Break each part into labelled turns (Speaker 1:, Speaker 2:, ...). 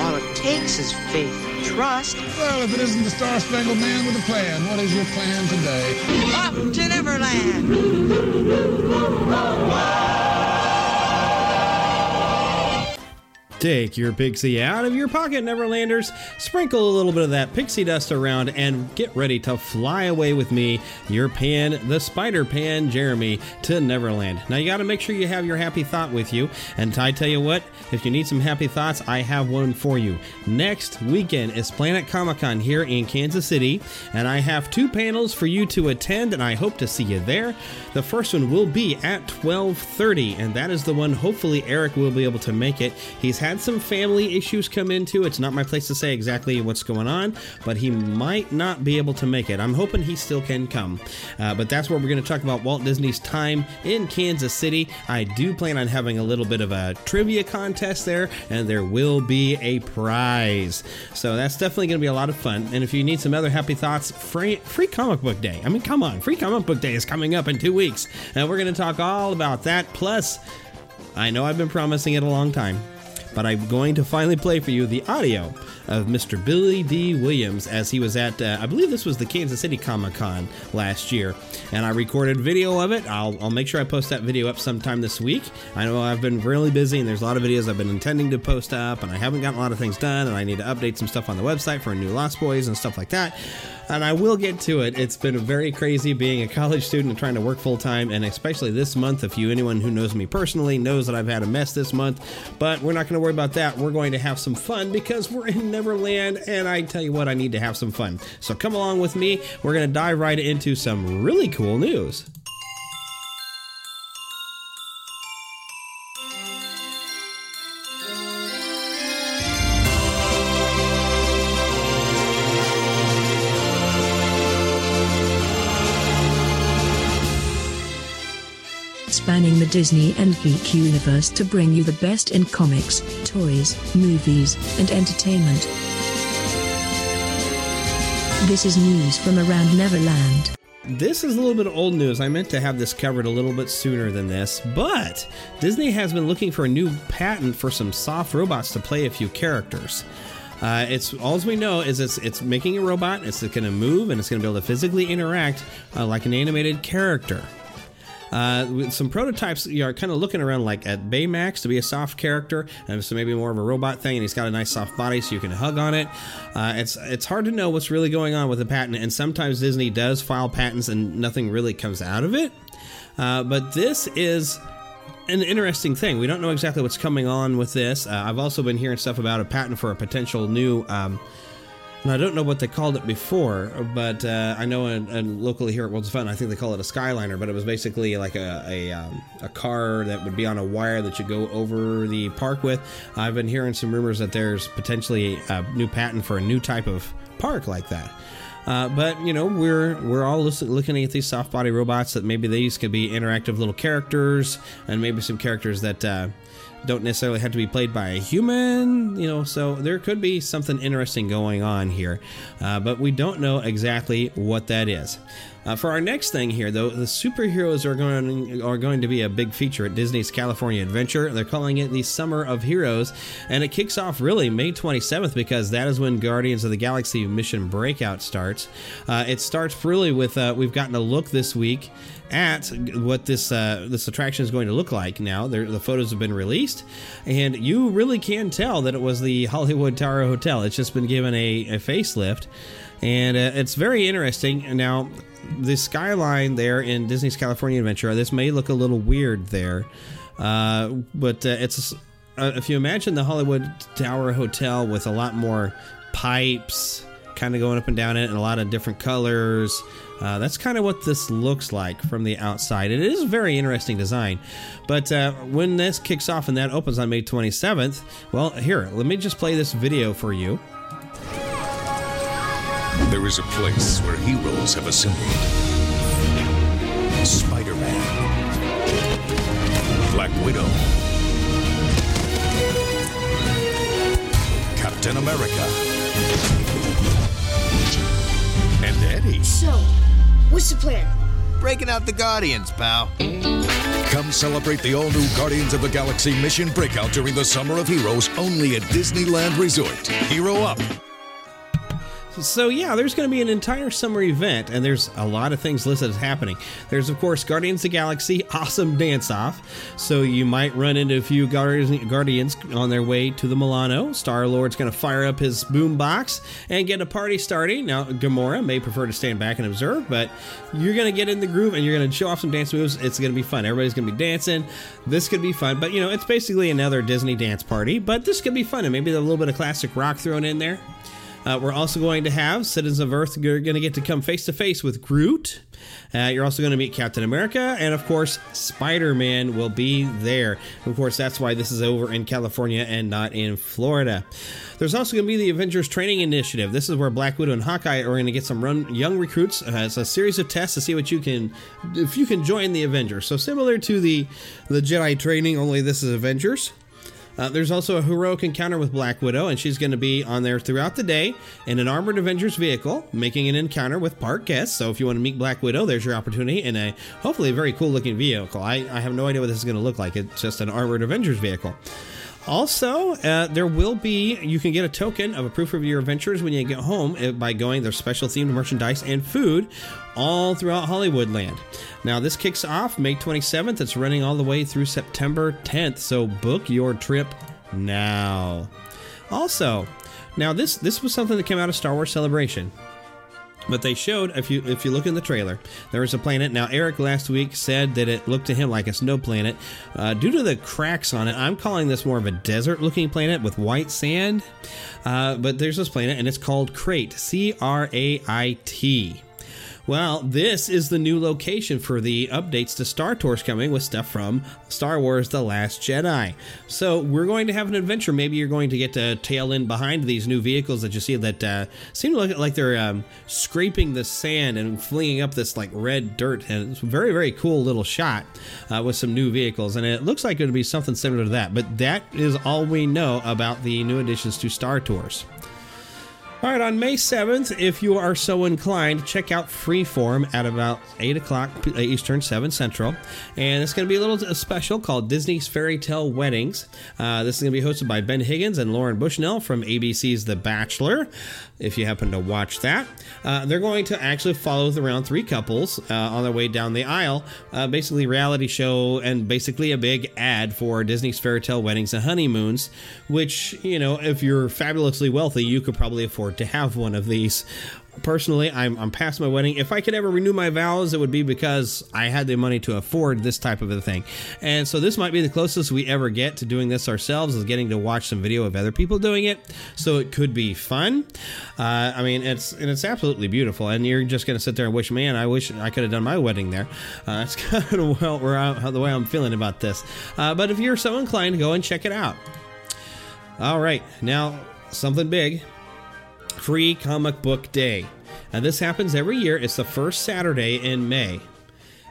Speaker 1: All it takes is faith and trust.
Speaker 2: Well, if it isn't the Star Spangled Man with a plan, what is your plan today?
Speaker 1: Up to Neverland!
Speaker 3: Take your pixie out of your pocket, Neverlanders. Sprinkle a little bit of that pixie dust around and get ready to fly away with me, your pan, the Spider Pan Jeremy, to Neverland. Now, you got to make sure you have your happy thought with you. And I tell you what, if you need some happy thoughts, I have one for you. Next weekend is Planet Comic Con here in Kansas City, and I have two panels for you to attend, and I hope to see you there. The first one will be at 12:30, and that is the one. Hopefully, Eric will be able to make it. He's had some family issues come into. It's not my place to say exactly what's going on, but he might not be able to make it. I'm hoping he still can come. Uh, but that's where we're going to talk about Walt Disney's time in Kansas City. I do plan on having a little bit of a trivia contest there, and there will be a prize. So that's definitely going to be a lot of fun. And if you need some other happy thoughts, free, free comic book day. I mean, come on, free comic book day is coming up in two weeks, and we're going to talk all about that. Plus, I know I've been promising it a long time but I'm going to finally play for you the audio of Mr. Billy Dee Williams as he was at, uh, I believe this was the Kansas City Comic Con last year. And I recorded video of it. I'll, I'll make sure I post that video up sometime this week. I know I've been really busy and there's a lot of videos I've been intending to post up, and I haven't gotten a lot of things done, and I need to update some stuff on the website for a new Lost Boys and stuff like that and I will get to it. It's been very crazy being a college student and trying to work full time, and especially this month. If you anyone who knows me personally knows that I've had a mess this month, but we're not going to worry about that. We're going to have some fun because we're in Neverland, and I tell you what, I need to have some fun. So come along with me. We're going to dive right into some really cool news.
Speaker 4: Spanning the Disney and geek universe to bring you the best in comics, toys, movies, and entertainment. This is news from around Neverland.
Speaker 3: This is a little bit of old news. I meant to have this covered a little bit sooner than this, but Disney has been looking for a new patent for some soft robots to play a few characters. Uh, it's all we know is it's it's making a robot. It's going to move and it's going to be able to physically interact uh, like an animated character. Uh, some prototypes you are kind of looking around like at Baymax to be a soft character, and so maybe more of a robot thing. And he's got a nice soft body, so you can hug on it. Uh, it's it's hard to know what's really going on with the patent, and sometimes Disney does file patents and nothing really comes out of it. Uh, but this is an interesting thing. We don't know exactly what's coming on with this. Uh, I've also been hearing stuff about a patent for a potential new. Um, and I don't know what they called it before, but uh, I know in, in locally here at Worlds Fun, I think they call it a Skyliner, but it was basically like a a, um, a car that would be on a wire that you go over the park with. I've been hearing some rumors that there's potentially a new patent for a new type of park like that. Uh, but you know we're we're all looking at these soft body robots that maybe these could be interactive little characters and maybe some characters that uh, don't necessarily have to be played by a human, you know, so there could be something interesting going on here, uh, but we don't know exactly what that is. Uh, for our next thing here, though, the superheroes are going are going to be a big feature at Disney's California Adventure. They're calling it the Summer of Heroes, and it kicks off really May 27th because that is when Guardians of the Galaxy Mission Breakout starts. Uh, it starts really with uh, we've gotten a look this week at what this uh, this attraction is going to look like. Now, the photos have been released, and you really can tell that it was the Hollywood Tower Hotel. It's just been given a, a facelift. and uh, it's very interesting. Now, the skyline there in Disney's California Adventure, this may look a little weird there, uh, but uh, it's uh, if you imagine the Hollywood Tower Hotel with a lot more pipes kind of going up and down it and a lot of different colors. Uh, that's kind of what this looks like from the outside. It is a very interesting design. But uh, when this kicks off and that opens on May 27th, well, here, let me just play this video for you.
Speaker 5: There is a place where heroes have assembled Spider Man, Black Widow, Captain America, and Eddie.
Speaker 6: So, what's the plan?
Speaker 7: Breaking out the Guardians, pal.
Speaker 5: Come celebrate the all new Guardians of the Galaxy Mission Breakout during the Summer of Heroes only at Disneyland Resort. Hero up!
Speaker 3: So yeah, there's going to be an entire summer event, and there's a lot of things listed as happening. There's of course Guardians of the Galaxy Awesome Dance Off, so you might run into a few Guardians on their way to the Milano. Star Lord's going to fire up his boombox and get a party starting. Now Gamora may prefer to stand back and observe, but you're going to get in the groove and you're going to show off some dance moves. It's going to be fun. Everybody's going to be dancing. This could be fun, but you know it's basically another Disney dance party. But this could be fun, and maybe a little bit of classic rock thrown in there. Uh, we're also going to have Citizens of Earth. You're going to get to come face to face with Groot. Uh, you're also going to meet Captain America, and of course, Spider Man will be there. Of course, that's why this is over in California and not in Florida. There's also going to be the Avengers Training Initiative. This is where Black Widow and Hawkeye are going to get some run young recruits. Uh, it's a series of tests to see what you can, if you can join the Avengers. So similar to the the Jedi training, only this is Avengers. Uh, there's also a heroic encounter with Black Widow, and she's going to be on there throughout the day in an armored Avengers vehicle, making an encounter with park guests. So if you want to meet Black Widow, there's your opportunity in a hopefully a very cool looking vehicle. I, I have no idea what this is going to look like. It's just an armored Avengers vehicle. Also, uh, there will be, you can get a token of a proof of your adventures when you get home uh, by going their special themed merchandise and food all throughout Hollywoodland. Now, this kicks off May 27th. It's running all the way through September 10th, so book your trip now. Also, now this this was something that came out of Star Wars Celebration. But they showed if you if you look in the trailer, there is a planet. Now Eric last week said that it looked to him like a snow planet. Uh, due to the cracks on it, I'm calling this more of a desert-looking planet with white sand. Uh, but there's this planet, and it's called Crait. C R A I T. Well, this is the new location for the updates to Star Tours coming with stuff from Star Wars The Last Jedi. So we're going to have an adventure. Maybe you're going to get to tail in behind these new vehicles that you see that uh, seem to look like they're um, scraping the sand and flinging up this like red dirt. And it's a very, very cool little shot uh, with some new vehicles. And it looks like it would be something similar to that. But that is all we know about the new additions to Star Tours. All right, on May 7th, if you are so inclined, check out Freeform at about 8 o'clock Eastern, 7 Central. And it's going to be a little special called Disney's Fairy Tale Weddings. Uh, this is going to be hosted by Ben Higgins and Lauren Bushnell from ABC's The Bachelor, if you happen to watch that. Uh, they're going to actually follow around three couples uh, on their way down the aisle. Uh, basically, reality show and basically a big ad for Disney's Fairy Tale Weddings and Honeymoons, which, you know, if you're fabulously wealthy, you could probably afford to have one of these. Personally, I'm, I'm past my wedding. If I could ever renew my vows, it would be because I had the money to afford this type of a thing. And so this might be the closest we ever get to doing this ourselves is getting to watch some video of other people doing it. So it could be fun. Uh, I mean, it's and it's absolutely beautiful. And you're just to sit there and wish, man, I wish I could have done my wedding there. Uh, that's kind of well, I, the way I'm feeling about this. Uh, but if you're so inclined, go and check it out. All right, now something big Free Comic Book Day. And this happens every year. It's the first Saturday in May.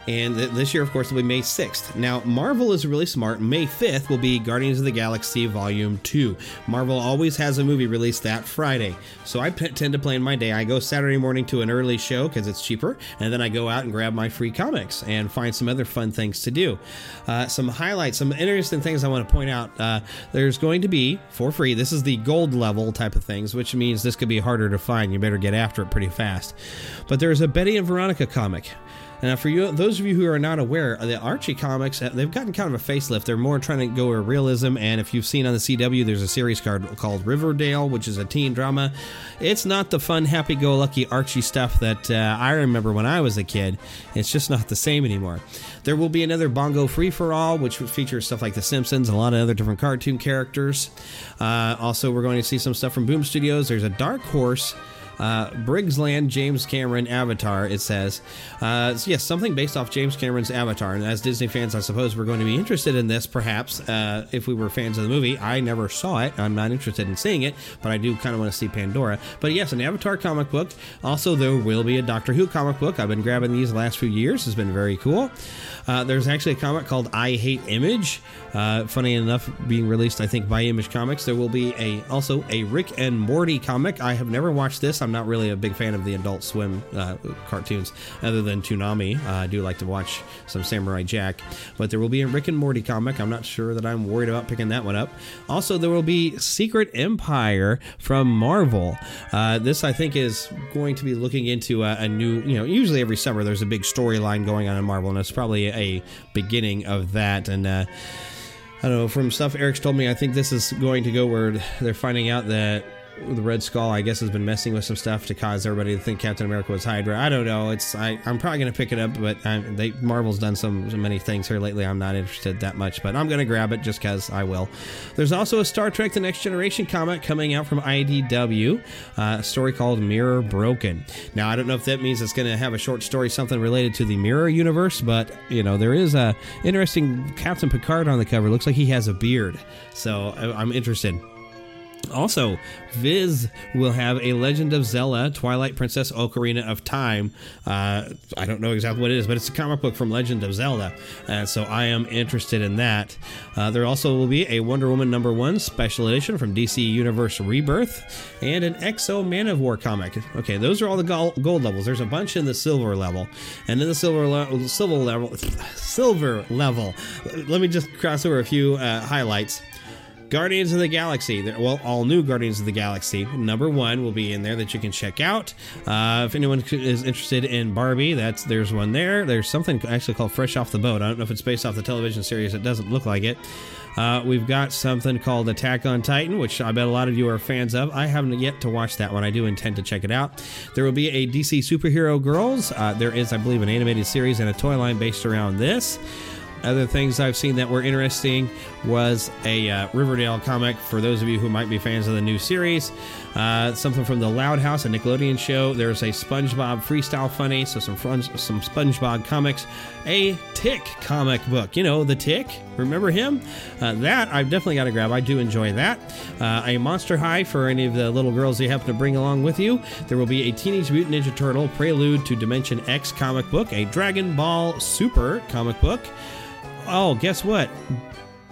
Speaker 3: And th- this year, of course, will be May 6th. Now, Marvel is really smart. May 5th will be Guardians of the Galaxy Volume 2. Marvel always has a movie released that Friday. So I p- tend to plan my day. I go Saturday morning to an early show because it's cheaper. And then I go out and grab my free comics and find some other fun things to do. Uh, some highlights, some interesting things I want to point out. Uh, there's going to be, for free, this is the gold level type of things, which means this could be harder to find. You better get after it pretty fast. But there's a Betty and Veronica comic. And for you, those of you who are not aware, the Archie comics uh, they've gotten kind of a facelift. They're more trying to go realism. And if you've seen on the CW, there's a series called, called Riverdale, which is a teen drama. It's not the fun, happy-go-lucky Archie stuff that uh, I remember when I was a kid. It's just not the same anymore. There will be another Bongo Free for All, which features stuff like The Simpsons and a lot of other different cartoon characters. Uh, also, we're going to see some stuff from Boom Studios. There's a Dark Horse uh, Briggsland James Cameron Avatar, it says. Uh, so yes, something based off James Cameron's Avatar. And as Disney fans, I suppose we're going to be interested in this, perhaps, uh, if we were fans of the movie. I never saw it. I'm not interested in seeing it, but I do kind of want to see Pandora. But yes, an Avatar comic book. Also, there will be a Doctor Who comic book. I've been grabbing these the last few years. It's been very cool. Uh, there's actually a comic called I Hate Image. Uh, funny enough, being released, I think, by Image Comics. There will be a also a Rick and Morty comic. I have never watched this. I'm not really a big fan of the Adult Swim uh, cartoons, other than Toonami. Uh, I do like to watch some Samurai Jack, but there will be a Rick and Morty comic. I'm not sure that I'm worried about picking that one up. Also, there will be Secret Empire from Marvel. Uh, this, I think, is going to be looking into a, a new. You know, usually every summer there's a big storyline going on in Marvel, and it's probably a beginning of that. And uh, I don't know, from stuff Eric's told me, I think this is going to go where they're finding out that the Red Skull, I guess, has been messing with some stuff to cause everybody to think Captain America was Hydra. I don't know. It's I, am probably to pick it up, but I, they, Marvel's done some so many things here lately. I'm not interested that much, but I'm to grab it just because I will. There's also a Star Trek: The Next Generation comic coming out from IDW, uh, a story called Mirror Broken. Now I don't know if that means it's to have a short story, something related to the Mirror universe, but you know there is a interesting Captain Picard on the cover. Looks like he has a beard, so I'm interested. Also, Viz will have a Legend of Zelda Twilight Princess Ocarina of Time. Uh, I don't know exactly what it is, but it's a comic book from Legend of Zelda, and so I am interested in that. Uh, there also will be a Wonder Woman number one special edition from DC Universe Rebirth and an X-O Manowar comic. Okay, those are all the gold levels. There's a bunch in the silver level, and in the silver le- silver level, silver level. Let me just cross over a few uh, highlights. Guardians of the Galaxy. Well, all new Guardians of the Galaxy. Number one will be in there that you can check out. Uh, if anyone is interested in Barbie, that's there's one there. There's something actually called Fresh Off the Boat. I don't know if it's based off the television series. It doesn't look like it. Uh, we've got something called Attack on Titan, which I bet a lot of you are fans of. I haven't yet to watch that one. I do intend to check it out. There will be a DC Superhero Girls. Uh, there is, I believe, an animated series and a toy line based around this. Other things I've seen that were interesting was a uh, Riverdale comic for those of you who might be fans of the new series. Uh, something from the Loud House, a Nickelodeon show. There's a SpongeBob freestyle funny, so some fun, some SpongeBob comics. A Tick comic book, you know the Tick. Remember him? Uh, that I've definitely got to grab. I do enjoy that. Uh, a Monster High for any of the little girls you happen to bring along with you. There will be a Teenage Mutant Ninja Turtle Prelude to Dimension X comic book, a Dragon Ball Super comic book oh, guess what?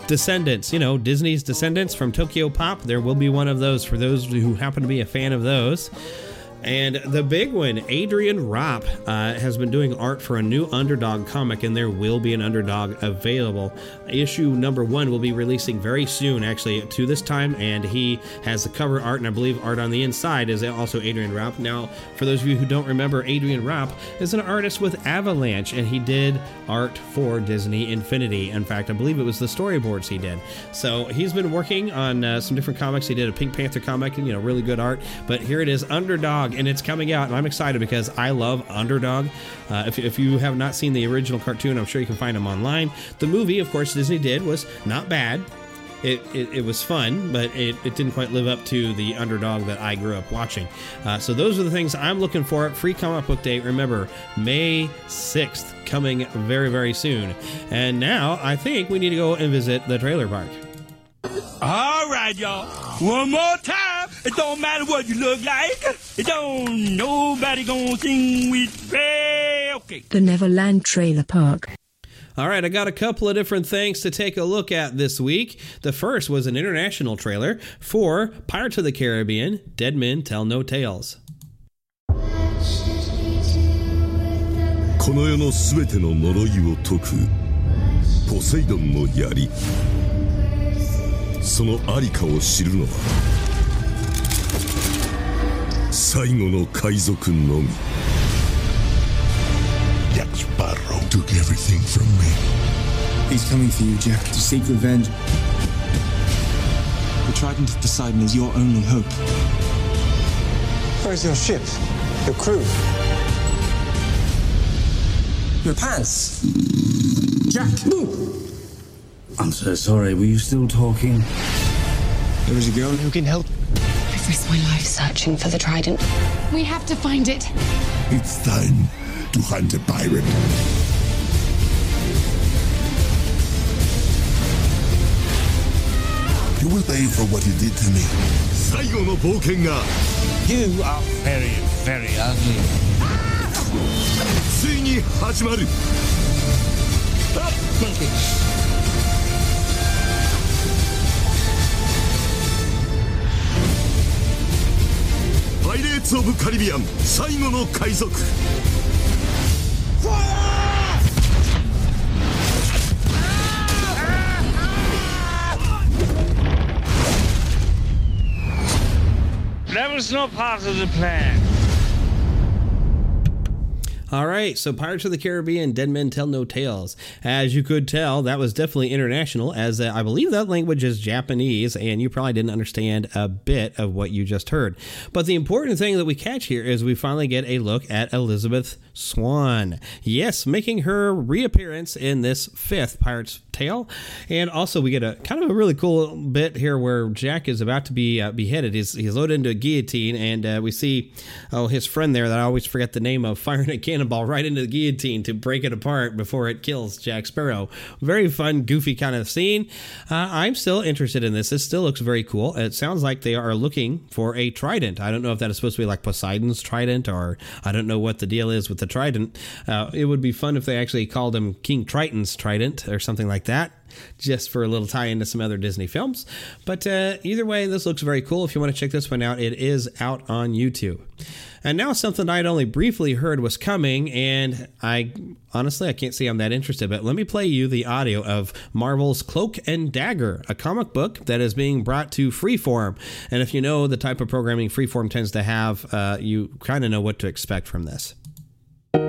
Speaker 3: Descendants, you know, Disney's Descendants from Tokyo Pop. There will be one of those for those who happen to be a fan of those. And the big one, Adrian Ropp, uh, has been doing art for a new Underdog comic, and there will be an Underdog available. Issue number one will be releasing very soon, actually, to this time, and he has the cover art, and I believe art on the inside is also Adrian Ropp. Now, for those of you who don't remember, Adrian Ropp is an artist with Avalanche, and he did art for Disney Infinity. In fact, I believe it was the storyboards he did. So he's been working on uh, some different comics. He did a Pink Panther comic, and you know, really good art. But here it is, Underdog and it's coming out, and I'm excited because I love Underdog. Uh, if, if you have not seen the original cartoon, I'm sure you can find them online. The movie, of course, Disney did was not bad. It, it, it, was fun, but it, it didn't quite live up to the underdog that I grew up watching. Uh, so those are the things I'm looking for. Free comic book day. Remember, May 6th, coming very, very soon. And now I think we need to go and visit the trailer park.
Speaker 8: All right, y'all. One more time. It don't matter what you look like. It don't nobody gonna sing with me. Okay.
Speaker 4: The Neverland Trailer Park.
Speaker 3: All right, I got a couple of different things to take a look at this week. The first was an international trailer for Pirates of the Caribbean Dead Men Tell No Tales.
Speaker 9: この世のすべての呪いを解くポセイドンの槍そのありかを知るのは 最後の海賊のみ
Speaker 10: That's
Speaker 9: took everything from me.
Speaker 11: He's coming for you, Jack, to seek revenge. The Trident of Poseidon is your only hope.
Speaker 12: Where's your ship? Your crew? Your pants? Jack!
Speaker 13: I'm so sorry. Were you still talking?
Speaker 11: There is a girl who can help.
Speaker 14: I've risked my life searching for the Trident.
Speaker 15: We have to find it.
Speaker 9: It's time to hunt a pirate. You will pay for what you did to me.
Speaker 5: 最後の冒険が
Speaker 8: You are very, very ugly.
Speaker 5: ついに始まる
Speaker 8: Up,
Speaker 5: パイレーツ・オブ・カリビアン最後の海賊
Speaker 8: That was not part of the plan.
Speaker 3: All right, so Pirates of the Caribbean, Dead Men Tell No Tales. As you could tell, that was definitely international, as uh, I believe that language is Japanese, and you probably didn't understand a bit of what you just heard. But the important thing that we catch here is we finally get a look at Elizabeth Swann. Yes, making her reappearance in this fifth Pirates Tale. And also, we get a kind of a really cool bit here where Jack is about to be uh, beheaded. He's, he's loaded into a guillotine, and uh, we see oh his friend there that I always forget the name of firing a cannonball right into the guillotine to break it apart before it kills Jack Sparrow. Very fun, goofy kind of scene. Uh, I'm still interested in this. This still looks very cool. It sounds like they are looking for a trident. I don't know if that is supposed to be like Poseidon's trident, or I don't know what the deal is with the trident. Uh, it would be fun if they actually called him King Triton's trident or something like that just for a little tie into some other Disney films. But uh, either way, this looks very cool. If you want to check this one out, it is out on YouTube. And now something I'd only briefly heard was coming, and I honestly I can't say I'm that interested. But let me play you the audio of Marvel's Cloak and Dagger, a comic book that is being brought to Freeform. And if you know the type of programming Freeform tends to have, uh, you kind of know what to expect from this.
Speaker 14: Did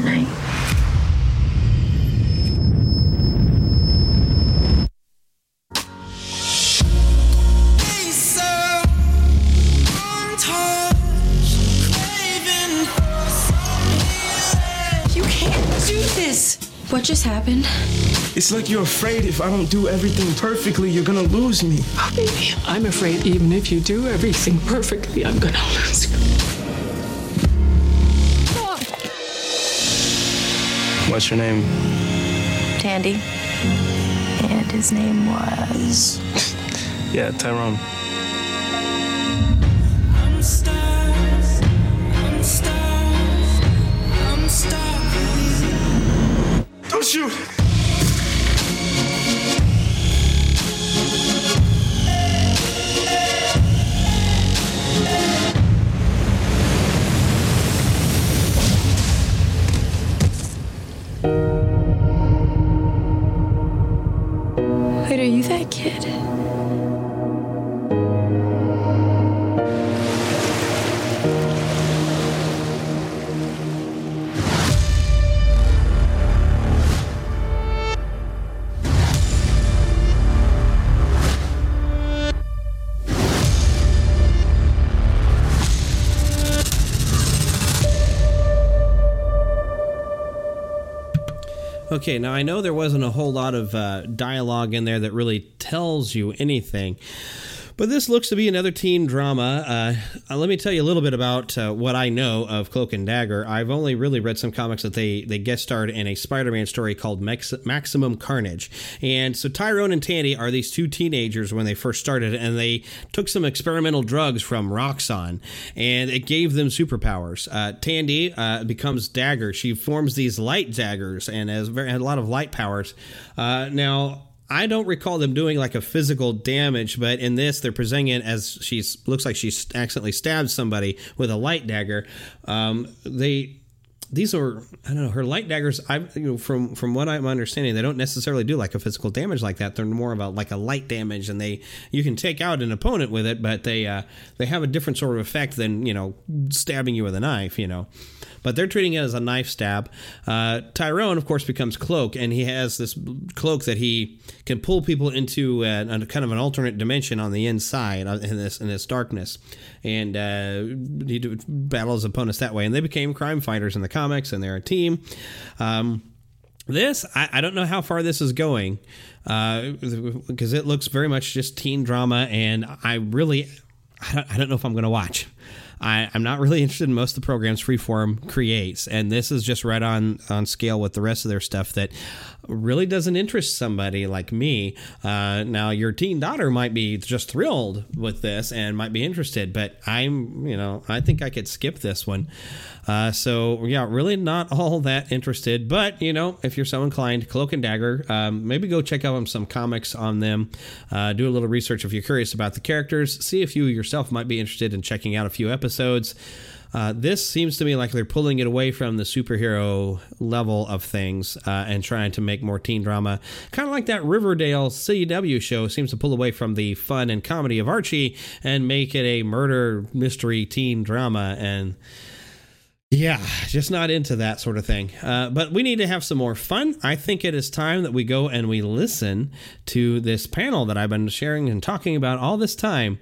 Speaker 14: that night?
Speaker 15: You can't do this.
Speaker 14: What just happened?
Speaker 16: It's like you're afraid if I don't do everything perfectly, you're gonna lose me.
Speaker 15: I'm afraid even if you do everything perfectly, I'm gonna lose
Speaker 16: What's your name?
Speaker 14: Tandy. And his name was.
Speaker 16: Yeah, Tyrone.
Speaker 3: Okay, now I know there wasn't a whole lot of uh, dialogue in there that really tells you anything. But this looks to be another teen drama. Uh, uh, let me tell you a little bit about uh, what I know of Cloak and Dagger. I've only really read some comics that they they guest starred in a Spider-Man story called Max- Maximum Carnage. And so Tyrone and Tandy are these two teenagers when they first started, and they took some experimental drugs from Roxxon, and it gave them superpowers. Uh, Tandy uh, becomes Dagger. She forms these light daggers and has very, had a lot of light powers. Uh, now I don't recall them doing like a physical damage, but in this they're presenting it as she looks like she's accidentally stabbed somebody with a light dagger. Um, they these are I don't know her light daggers. I you know from from what I'm understanding, they don't necessarily do like a physical damage like that. They're more about like a light damage, and they you can take out an opponent with it, but they uh, they have a different sort of effect than you know stabbing you with a knife. You know but they're treating it as a knife stab. Uh, Tyrone, of course, becomes Cloak, and he has this cloak that he can pull people into a, a kind of an alternate dimension on the inside uh, in this in this darkness, and uh, he battles opponents that way. And they became crime fighters in the comics, and they're a team. Um, this I, I, don't know how far this is going because uh, it looks very much just teen drama, and I really I don't, I don't know if I'm going to watch. I, am not really interested in most of the programs Freeform creates, and this is just right on on scale with the rest of their stuff that really doesn't interest somebody like me. Uh, now, your teen daughter might be just thrilled with this and might be interested, but I'm, you know, I think I could skip this one. Uh, so, yeah, really not all that interested. But, you know, if you're so inclined, Cloak and Dagger, um, maybe go check out some comics on them. Uh, do a little research if you're curious about the characters. See if you yourself might be interested in checking out a few episodes. Uh, this seems to me like they're pulling it away from the superhero level of things uh, and trying to make more teen drama. Kind of like that Riverdale CW show seems to pull away from the fun and comedy of Archie and make it a murder mystery teen drama. And yeah, just not into that sort of thing. Uh, but we need to have some more fun. I think it is time that we go and we listen to this panel that I've been sharing and talking about all this time.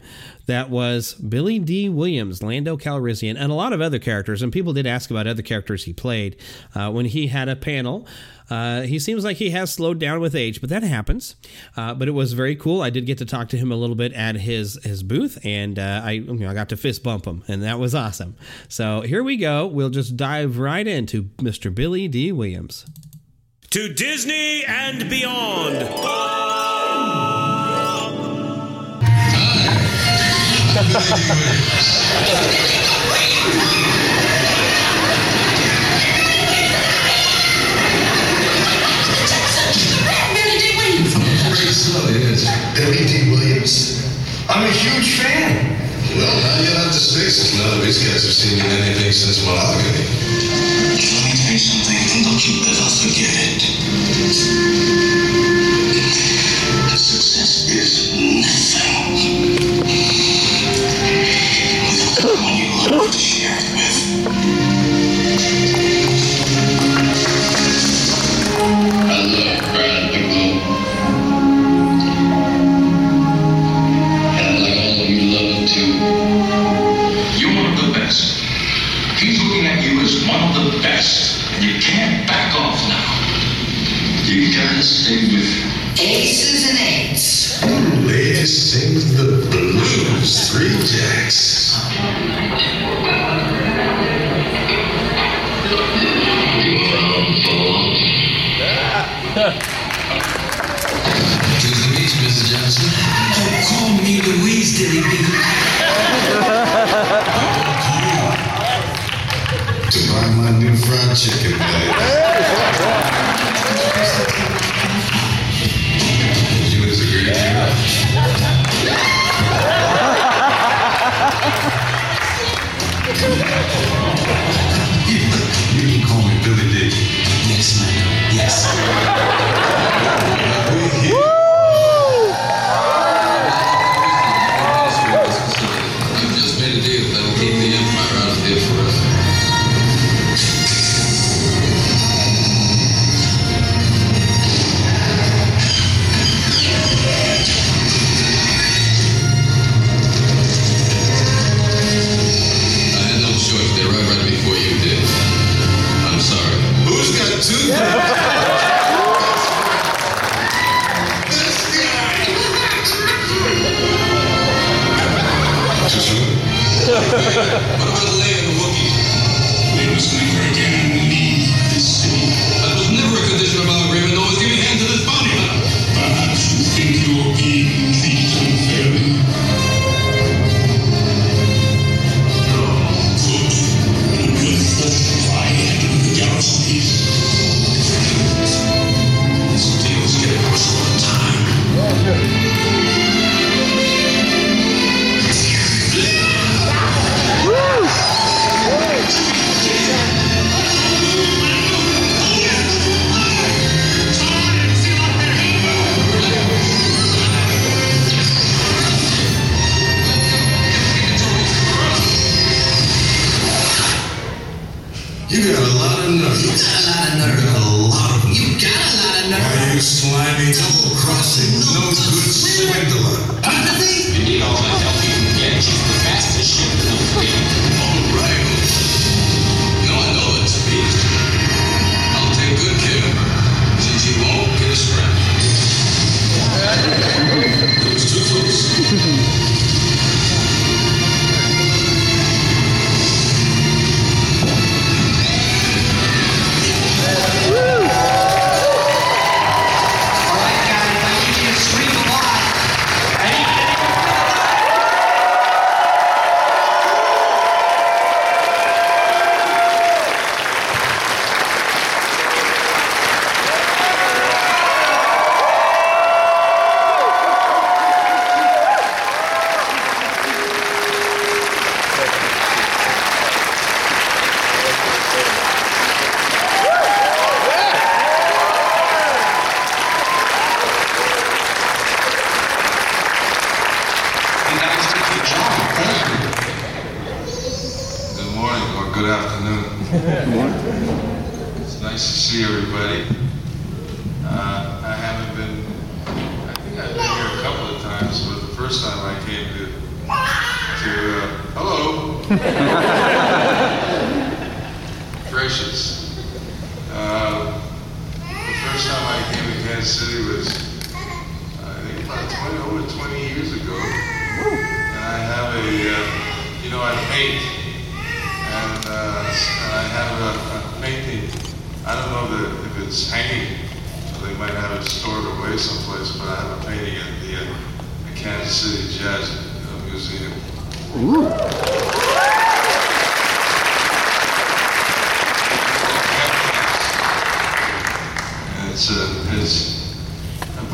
Speaker 3: That was Billy Dee Williams, Lando Calrissian, and a lot of other characters. And people did ask about other characters he played uh, when he had a panel. Uh, he seems like he has slowed down with age, but that happens. Uh, but it was very cool. I did get to talk to him a little bit at his his booth, and uh, I you know, I got to fist bump him, and that was awesome. So here we go. We'll just dive right into Mr. Billy Dee Williams.
Speaker 17: To Disney and beyond.
Speaker 18: I'm a huge fan. Well, now you're not the spaces. None of these guys have seen you in anything since monogamy. Let me tell you something, don't you ever forget it. Success is nothing someone you new fried chicken bag. You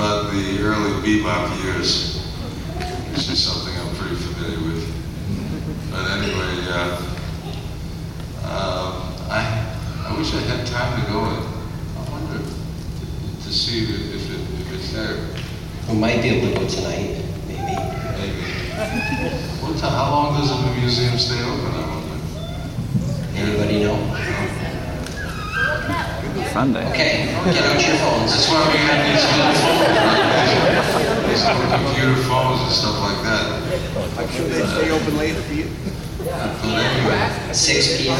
Speaker 19: about the early bebop years, which is something I'm pretty familiar with. But anyway, uh, um, I, I wish I had time to go and I wonder to see if, it, if, it, if it's there.
Speaker 20: We might be able to go tonight, maybe.
Speaker 19: Maybe. What how long does the museum stay open? I wonder.
Speaker 20: Anybody know?
Speaker 21: Sunday.
Speaker 20: Okay, get out your phones.
Speaker 19: That's why we have these little phones, right? These little computer phones and stuff like that.
Speaker 22: I'm sure they stay open late for you.
Speaker 19: But anyway,
Speaker 20: 6 p.m.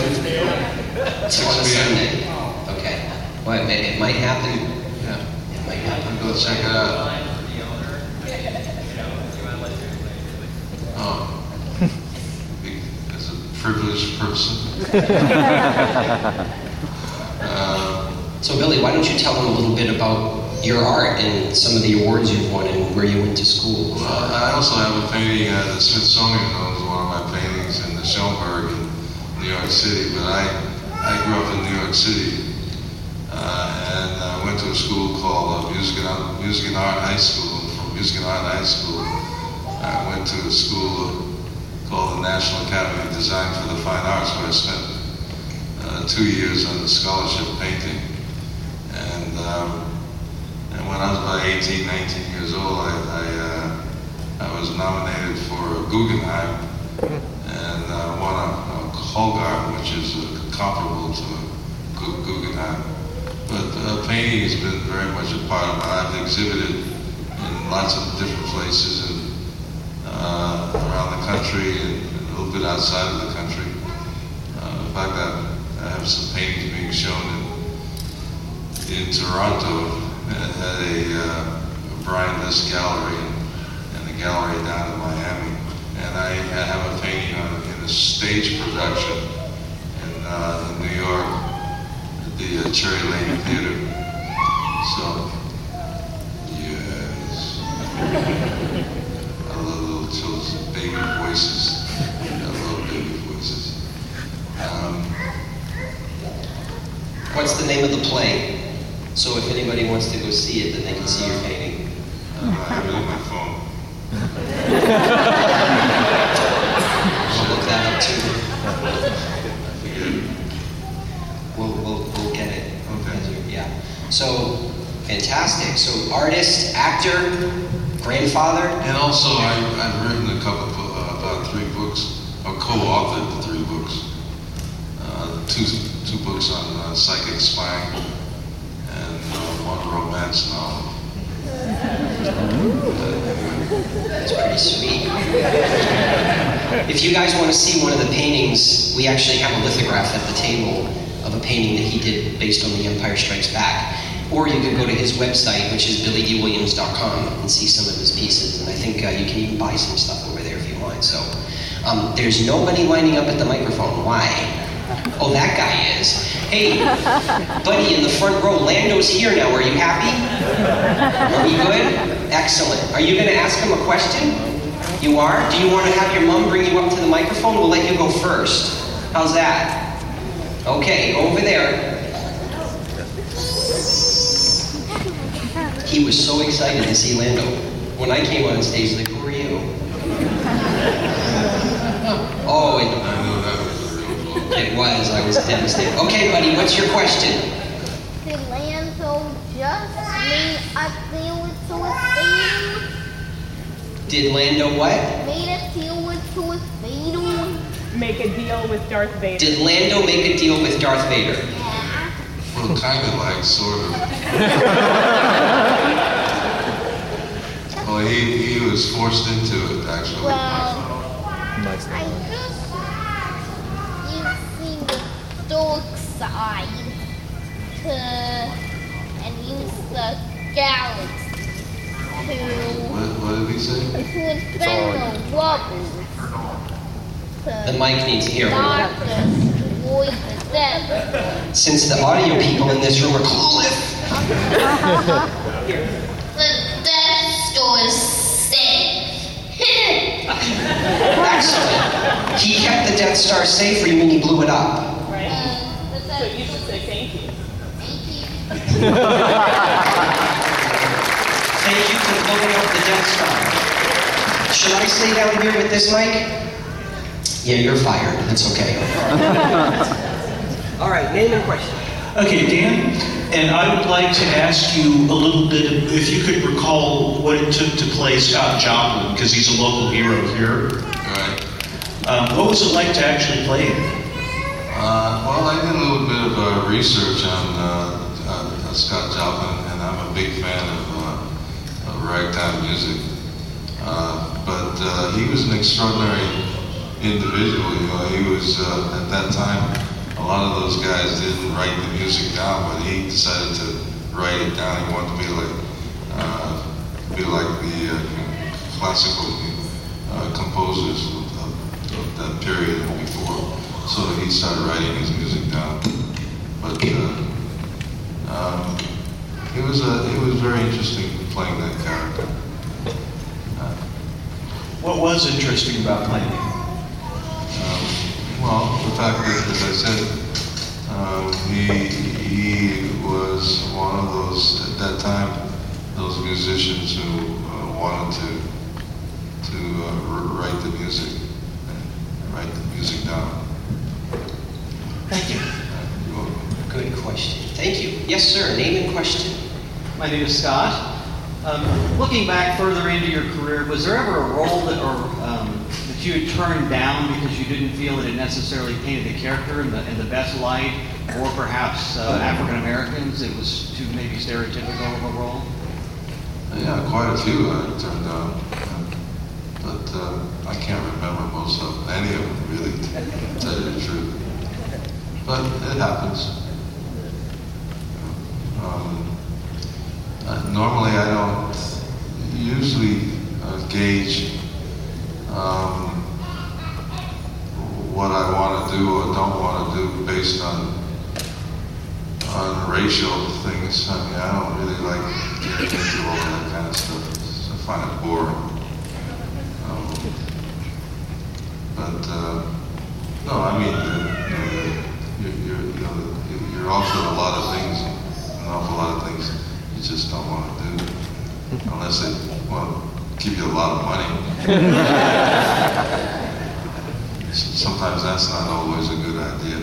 Speaker 20: It's on a Sunday. Okay. Well, it, it might happen.
Speaker 19: Yeah.
Speaker 20: It might happen.
Speaker 19: Go check it out. Oh. As a privileged person. uh,
Speaker 20: So, Billy, why don't you tell them a little bit about your art and some of the awards you've won and where you went to school?
Speaker 19: well, I also have a painting uh, the Smithsonian owns one of my paintings in the Schomburg in New York City, but I, I grew up in New York City uh, and I went to a school called uh, Music, and, Art- Music and Art High School. From Music and Art High School, I went to a school called the National Academy of Design for the Fine Arts, where I spent uh, two years on the scholarship painting. And, um, and when I was about 18, 19 years old, I, I, uh, I was nominated for a Guggenheim and uh, won a, a Hallgarten, which is uh, comparable to a Guggenheim. But uh, painting has been very much a part of my life. I've exhibited in lots of different places and uh, around the country and a little bit outside of the country. Uh, in fact, I, I have some paintings being shown in, in Toronto at, at a uh, Brian List gallery and, a gallery down in Miami. And I, I have a painting on, in a stage production in, uh, in New York at the uh, Cherry Lane Theater. So, yes. I love little children's baby voices. I love baby voices. Um,
Speaker 20: What's the name of the play? So if anybody wants to go see it, then they can see your painting.
Speaker 19: I have it my phone.
Speaker 20: I'll look that up too. We'll, we'll, we'll get it. Okay. Yeah. So, fantastic. So, artist, actor, grandfather.
Speaker 19: And also, I, I've written a couple, of, uh, about three books, or co-authored three books. Uh, two, two books on uh, psychic spying, romance novel.
Speaker 20: That's pretty sweet. If you guys want to see one of the paintings, we actually have a lithograph at the table of a painting that he did based on The Empire Strikes Back. Or you can go to his website, which is billydwilliams.com, and see some of his pieces. And I think uh, you can even buy some stuff over there if you want. So um, there's nobody lining up at the microphone. Why? Oh, that guy is. Hey, buddy in the front row, Lando's here now. Are you happy? Are you good? Excellent. Are you going to ask him a question? You are? Do you want to have your mom bring you up to the microphone? We'll let you go first. How's that? Okay, over there. He was so excited to see Lando. When I came on stage, like, who are you? Oh, it, it was. I was devastated. Okay, buddy, what's your question?
Speaker 21: Did Lando just made a deal with suicidal?
Speaker 20: Did Lando what?
Speaker 21: Made a deal with suicidal?
Speaker 23: Make a deal with Darth Vader.
Speaker 20: Did Lando make a deal with Darth Vader? Yeah.
Speaker 19: Well, kind of like, sort of. well, he, he was forced into it, actually.
Speaker 21: Well, I to and use the galaxy to
Speaker 19: What, what did he say?
Speaker 21: to infernal rubble
Speaker 20: The mic needs hearing.
Speaker 21: not destroy
Speaker 20: Since the audio people in this room are clueless.
Speaker 21: The Death Star is safe.
Speaker 20: Excellent. He kept the Death Star safe, or you mean he blew it up?
Speaker 23: So you should say thank you.
Speaker 20: Thank you for blowing up the Death Star. Should I stay down here with this mic? Yeah, you're fired. That's okay.
Speaker 24: All right, name and question.
Speaker 25: Okay, Dan, and I would like to ask you a little bit of, if you could recall what it took to play Scott Joplin, because he's a local hero here.
Speaker 19: Right.
Speaker 25: Um, what was it like to actually play him?
Speaker 19: Uh, well, I did a little bit of uh, research on uh, uh, Scott Joplin, and I'm a big fan of, uh, of ragtime music. Uh, but uh, he was an extraordinary individual. You know, he was at that time. A lot of those guys didn't write the music down, but he decided to write it down. He wanted to be like be like the classical composers of, of, that period before. So he started writing his music down. But uh, um, it was a, it was very interesting playing that character.
Speaker 25: What was interesting about playing him?
Speaker 19: Um, well, the fact that, as I said, um, he he was one of those at that time those musicians who uh, wanted to to uh, write the music, and write the music down.
Speaker 20: Thank you. Good question. Thank you. Yes, sir. Name and question.
Speaker 26: My name is Scott. Um, looking back further into your career, was there ever a role that, or um, that you had turned down because you didn't feel that it necessarily painted the character in the, in the best light, or perhaps uh, African Americans? It was too maybe stereotypical of a role.
Speaker 19: Yeah, quite a few I turned down, but uh, I can't remember most of them, any of them really, to tell you the truth. But it happens. Um, uh, normally, I don't usually uh, gauge um, what I want to do or don't want to do based on on racial things. I mean, I don't really like getting into all that kind of stuff. I find it boring. Um, but uh, no, I mean, uh, you know, you're, you're, you know, you're offered a lot of things, awful lot of things you just don't want to do unless they want to give you a lot of money. Sometimes that's not always a good idea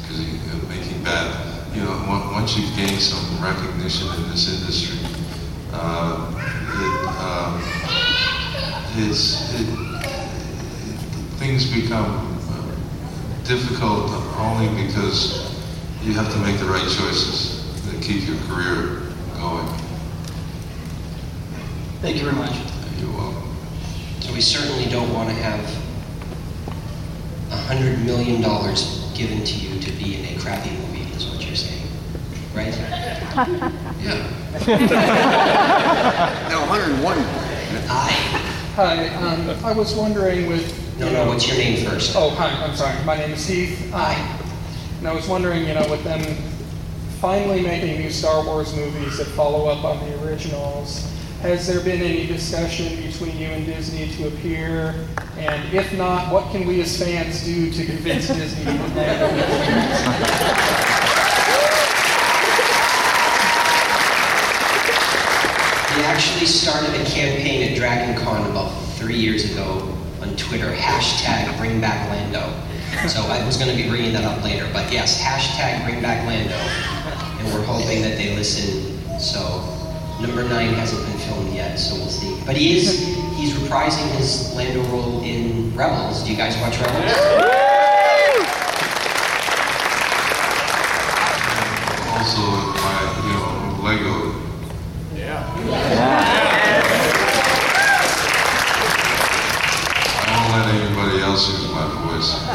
Speaker 19: because you're making bad. You know, once you've gained some recognition in this industry, uh, it, uh, it's, it, things become uh, difficult only because you have to make the right choices. That keep your career going.
Speaker 20: Thank you very much.
Speaker 19: You're welcome.
Speaker 20: So we certainly don't want to have a hundred million dollars given to you to be in a crappy movie, is what you're saying, right?
Speaker 19: Yeah.
Speaker 22: No, 101.
Speaker 20: Aye.
Speaker 27: Hi, um, I was wondering with.
Speaker 20: No, no,
Speaker 27: know-
Speaker 20: what's your name first?
Speaker 27: Oh, hi, I'm sorry. My name is Heath. Hi. And I was wondering, you know, with them finally making new Star Wars movies that follow up on the originals, has there been any discussion between you and Disney to appear? And if not, what can we as fans do to convince Disney to put that in
Speaker 20: We actually started a campaign at Dragon Con about three years ago on Twitter, hashtag bring back Lando. So I was going to be bringing that up later, but yes, hashtag bring back Lando. And we're hoping that they listen. So number nine hasn't been filmed yet, so we'll see. But he is, he's reprising his Lando role in Rebels. Do you guys watch Rebels?
Speaker 19: Also, my, you know, Lego. I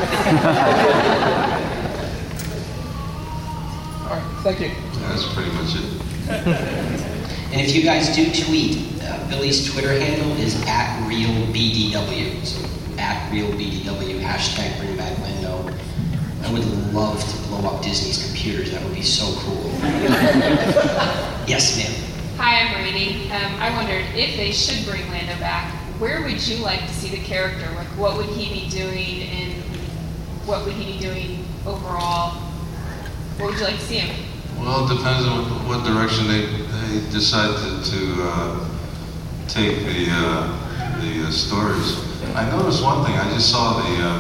Speaker 27: All right, thank you.
Speaker 19: That's pretty much it.
Speaker 20: And if you guys do tweet, uh, Billy's Twitter handle is at RealBDW. So at RealBDW, hashtag bring back Lando. I would love to blow up Disney's computers. That would be so cool. yes, ma'am.
Speaker 24: Hi, I'm Rainey. Um, I wondered if they should bring Lando back, where would you like to see the character? Like, what would he be doing, and what would he be doing overall? What would you like to see him?
Speaker 19: Well, it depends on what, direction they, they decide to, to uh, take the, uh, the uh, stories. I noticed one thing, I just saw the, uh,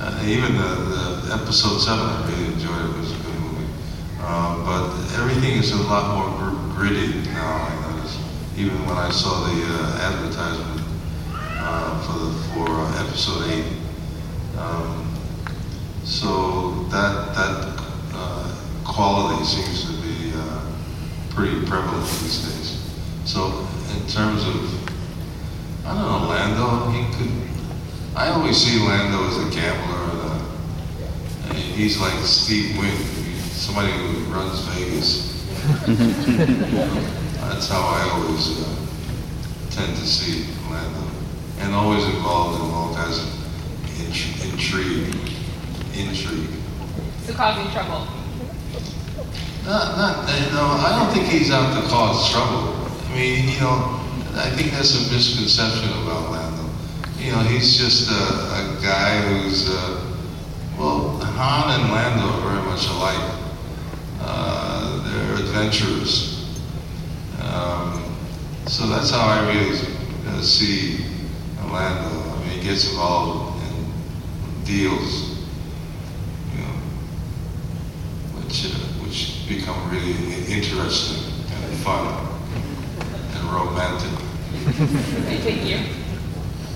Speaker 19: uh, even the, the episode seven, I really enjoyed it, it was a good movie. Uh, but everything is a lot more gr- gritty now, I noticed. Even when I saw the uh, advertisement for, the, for episode eight. Um, so that, that uh, quality seems to be uh, pretty prevalent these days. So in terms of, I don't know, Lando, he could, I always see Lando as a gambler. And he's like Steve Wynn, somebody who runs Vegas. That's how I always uh, tend to see Lando. And always involved in all kinds of int- intrigue. Intrigue.
Speaker 24: So causing trouble.
Speaker 19: Not, not, you know, I don't think he's out to cause trouble. I mean, you know, I think there's a misconception about Lando. You know, he's just a, a guy who's, uh, well, Han and Lando are very much alike. Uh, they're adventurers. Um, so that's how I really uh, see Lando. I mean, he gets involved in deals, you know, which, uh, which become really interesting and fun and romantic.
Speaker 24: Thank you.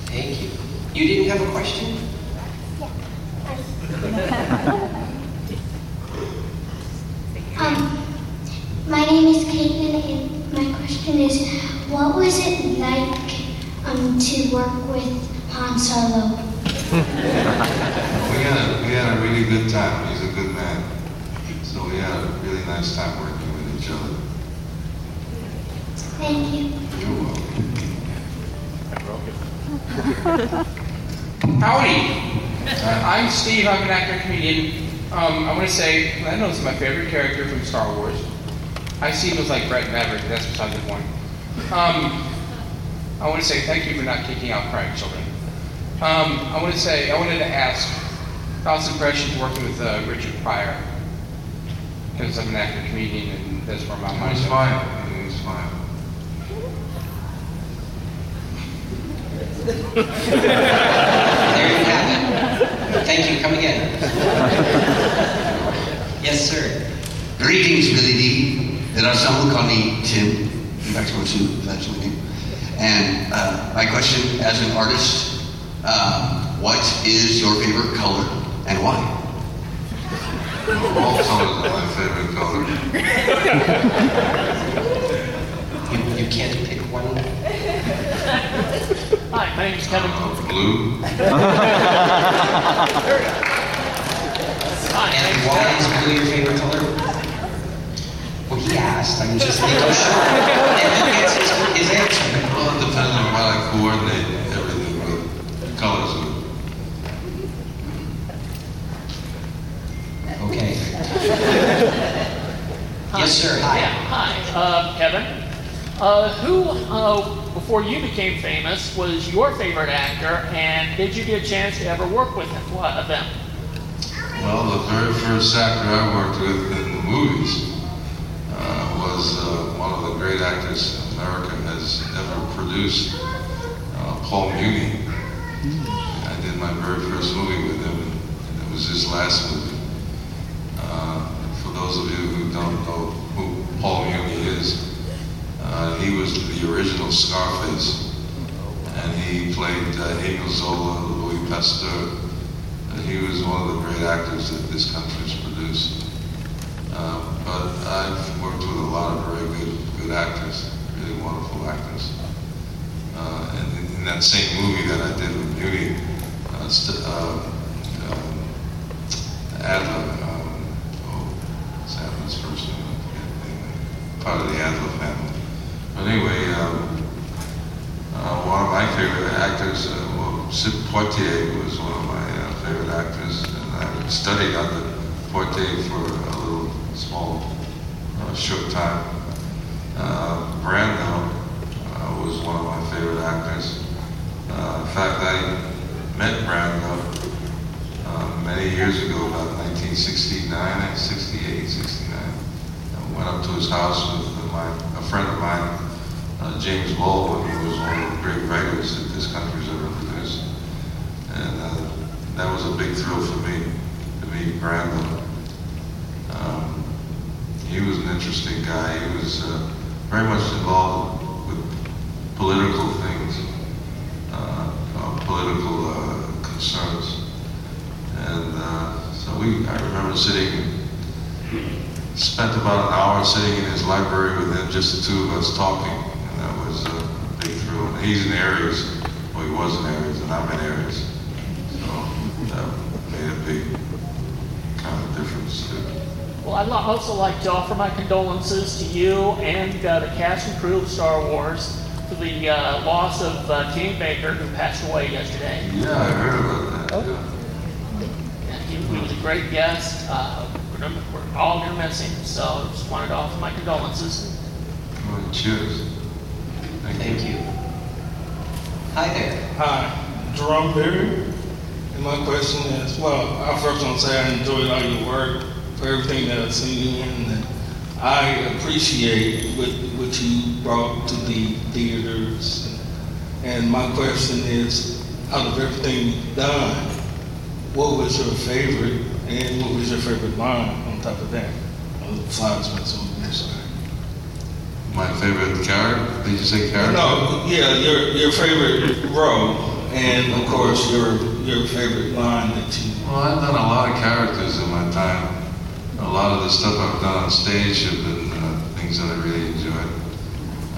Speaker 20: Thank you. You didn't have a question? Yeah.
Speaker 21: Um, my name is Caitlin, and my question is, what was it like um, to work with Han Solo?
Speaker 19: We had a, we had a really good time. He's a good man. So we had a really nice time working with each other.
Speaker 21: Thank you.
Speaker 19: You're welcome.
Speaker 28: Howdy. Uh, I'm Steve. I'm an actor comedian. Um, I want to say Lando's my favorite character from Star Wars. I see him as like Bret Maverick. That's besides the point. Um, I want to say thank you for not kicking out crying children. Um, I want to say I wanted to ask how's impressions working with uh, Richard Pryor because I'm an actor comedian and that's where my
Speaker 19: It
Speaker 28: mind's
Speaker 19: was
Speaker 28: at.
Speaker 19: fine. It.
Speaker 20: There you have it. Thank you. Come again. yes, sir.
Speaker 29: Greetings, Billy D. There are some who call me Tim. In fact, I too, that's my name. And uh, my question as an artist, uh, what is your favorite color and why?
Speaker 19: All colors are my favorite color.
Speaker 20: You, you can't pick one.
Speaker 30: Hi, my name is Kevin.
Speaker 19: Blue.
Speaker 20: And why is blue your favorite color? Well, he asked. I'm just making sure. And he gets his, his answer.
Speaker 19: Well, it depends on what I coordinate everything with, colors with.
Speaker 20: Yes, sir. Hi.
Speaker 30: Yeah, hi. Uh, Kevin. Uh, who, uh, before you became famous, was your favorite actor, and did you get a chance to ever work with them? What of them?
Speaker 19: Well, the very first actor I worked with in the movies uh, was uh, one of the great actors America has ever produced, uh, Paul Muni. I did my very first movie with him, and it was his last movie. Uh, those of you who don't know who Paul Muni is, uh, he was the original Scarface, and he played uh, Emile Zola, Louis Pasteur, and he was one of the great actors that this country has produced. Um, but I've worked with a lot of very good, good actors, really wonderful actors. Uh, and in, in that same movie that I did with Beauty, uh, st- uh, um, Adler, um, oh, what's Adler's first name? I forget the name. Part of the Adler family. But anyway, um, uh, one of my favorite actors, uh, well, Sid Poitier was one of my uh, favorite actors, and I studied under Poitier for a little small, uh, short time. Uh, Brando uh, was one of my favorite actors. In fact, I met Brando many years ago, about 1969, 68, 69. Went up to his house with my, a friend of mine, uh, James Baldwin, who was one of the great writers that this country's ever produced. And uh, that was a big thrill for me to meet Brando. Um, he was an interesting guy. He was uh, very much involved with political things, uh, uh, political uh, concerns. And so we, I remember sitting, spent about an hour sitting in his library with him, just the two of us talking. And that was a big thrill. And he's in Aries, well, he was in Aries, and I'm in Aries. So that made a big kind of difference too.
Speaker 30: Well, I'd also like to offer my condolences to you and uh, the cast and crew of Star Wars for the uh, loss of uh, Kenny Baker, who passed away yesterday.
Speaker 19: Yeah, I heard about that.
Speaker 30: Yeah, he, he was a great guest. Uh, we're, gonna, we're all going to miss him, so I just wanted to offer my condolences.
Speaker 19: Well, cheers.
Speaker 20: Thank you. Hi there.
Speaker 31: Hi, Jerome Berry. And my question is, well, I first want to say I enjoyed all your work for everything that I've seen you in. And I appreciate what, what you brought to the theaters. And my question is, out of everything you've done, what was your favorite and what was your favorite line on top of that? On the flies went so I'm sorry.
Speaker 19: My favorite character? Did you say character?
Speaker 31: No, yeah, your your favorite role, and of course your your favorite line that you.
Speaker 19: Well, I've done a lot of characters in my time. A lot of the stuff I've done on stage have been uh, things that I really enjoyed.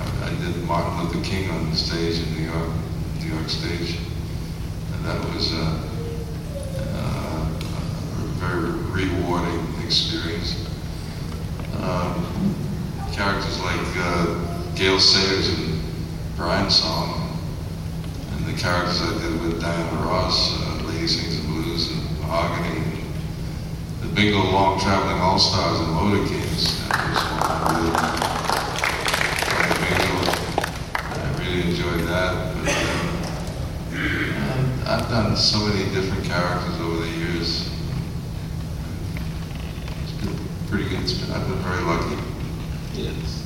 Speaker 19: I, I did Martin Luther King on the stage in New York, New York stage, and that was uh, uh, a very rewarding experience. Um, characters like uh, Gale Sayers and Brian Song, and the characters I did with Diana Ross, uh, Lady Sings Blues, and Mahogany, the Bingo Long Traveling All Stars and Motor Kings. That I really. Enjoyed that. Uh, I've done so many different characters over the years. It's been pretty good. It's I've been very lucky.
Speaker 31: Yes.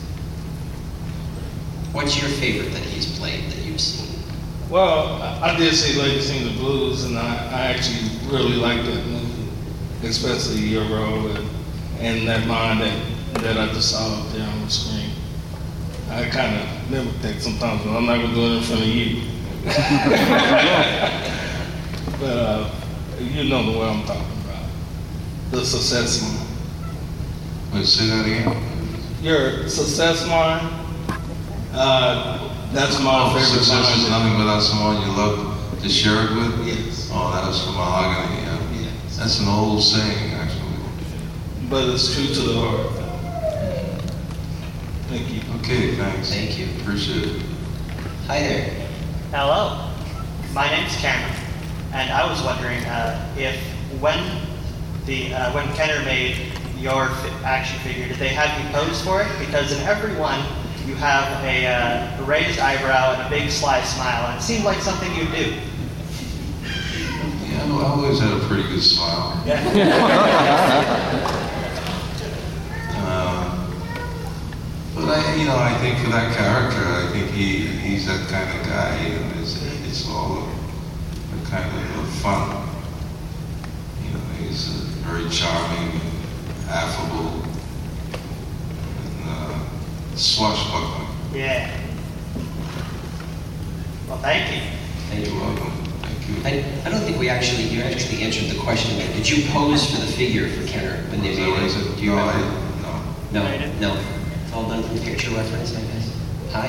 Speaker 20: What's your favorite that he's played that you've seen?
Speaker 31: Well, I, I did see Lady Sing the Blues, and I, I actually really liked that movie, especially your role and, and that line that, that I just saw up there on the screen. I kind of mimic that sometimes, but I'm not going to do it in front of you. but uh, you know the way I'm talking about. the success line.
Speaker 19: Wait, say that again?
Speaker 31: Your success line, uh, that's my
Speaker 19: Oh,
Speaker 31: favorite
Speaker 19: Success is
Speaker 31: line.
Speaker 19: nothing without someone you love to share it with?
Speaker 31: Yes.
Speaker 19: Oh, that was from Mahogany, yeah. That's an old saying, actually.
Speaker 31: But it's true to the heart. Thank you.
Speaker 19: Okay, thanks.
Speaker 20: Thank you.
Speaker 19: Appreciate it.
Speaker 20: Hi there.
Speaker 32: Hello, my name's Cameron, and I was wondering uh, if when the uh, when Kenner made your action figure, did they have you pose for it? Because in every one, you have a uh, raised eyebrow and a big sly smile, and it seemed like something you'd do.
Speaker 19: Yeah, I always had a pretty good smile. Uh, But I, you know, I think for that character, I think he, he's that kind of guy, and it's, it's all a, a kind of a fun. You know, he's very charming, affable, and uh, swashbuckling.
Speaker 32: Yeah. Well, thank you.
Speaker 20: Thank you.
Speaker 19: You're welcome. Thank you.
Speaker 20: I, I don't think we actually, you actually answered the question there. Did you pose for the figure for Kenner when they
Speaker 19: Was that
Speaker 20: made
Speaker 19: what
Speaker 20: it? Do you
Speaker 19: No, I
Speaker 20: remember?
Speaker 19: didn't,
Speaker 20: No, no. It's all done from picture reference, I guess. Hi.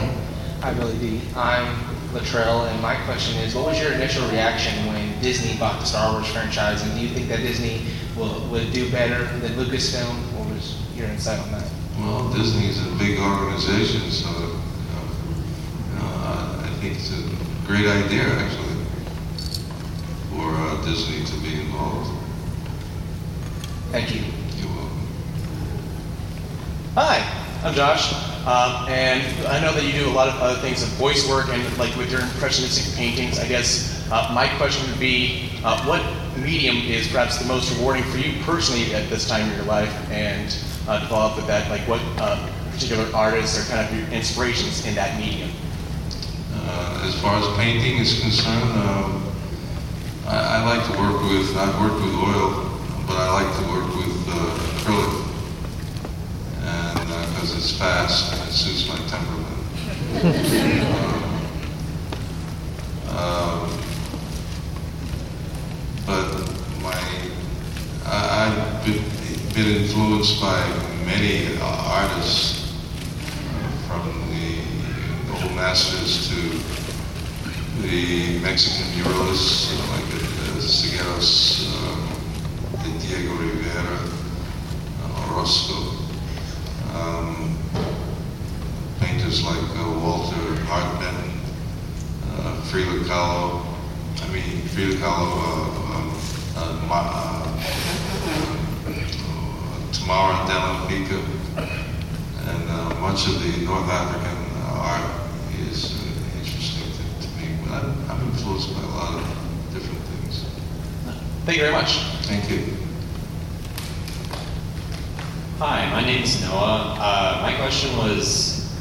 Speaker 33: Hi, Billy D. I'm Latrell, and my question is, what was your initial reaction when Disney bought the Star Wars franchise, and do you think that Disney will would do better than Lucasfilm? What was your insight on that?
Speaker 19: Well, Disney's a big organization, so you uh, I think it's a great idea, actually, for uh, Disney to be involved.
Speaker 33: Thank you.
Speaker 19: You're welcome.
Speaker 34: Hi, I'm Josh, um, and I know that you do a lot of other things of voice work and like with your impressionistic paintings. I guess uh, my question would be, uh, what medium is perhaps the most rewarding for you personally at this time in your life? And uh, to follow up with that, like what uh, particular artists are kind of your inspirations in that medium?
Speaker 19: Uh, as far as painting is concerned, um, I, I like to work with, I've worked with oil, but I like to work with uh, acrylic. And because it's fast and it suits my temperament. um, but my, I, I've been, influenced by many uh, artists from the old masters to the Mexican muralists like Siqueiros, uh, de Diego Rivera, uh, Orozco, um, painters like Walter Hartman, uh, Frida Kahlo, I mean Frida Kahlo, um, Ma- Tamara de Lempicka, and uh, much of the North African uh, art is uh, interesting to, to me. But I'm, I'm influenced by a lot of different things.
Speaker 34: Thank you very much.
Speaker 19: Thank you.
Speaker 35: Hi, my name is Noah. Uh, my question was,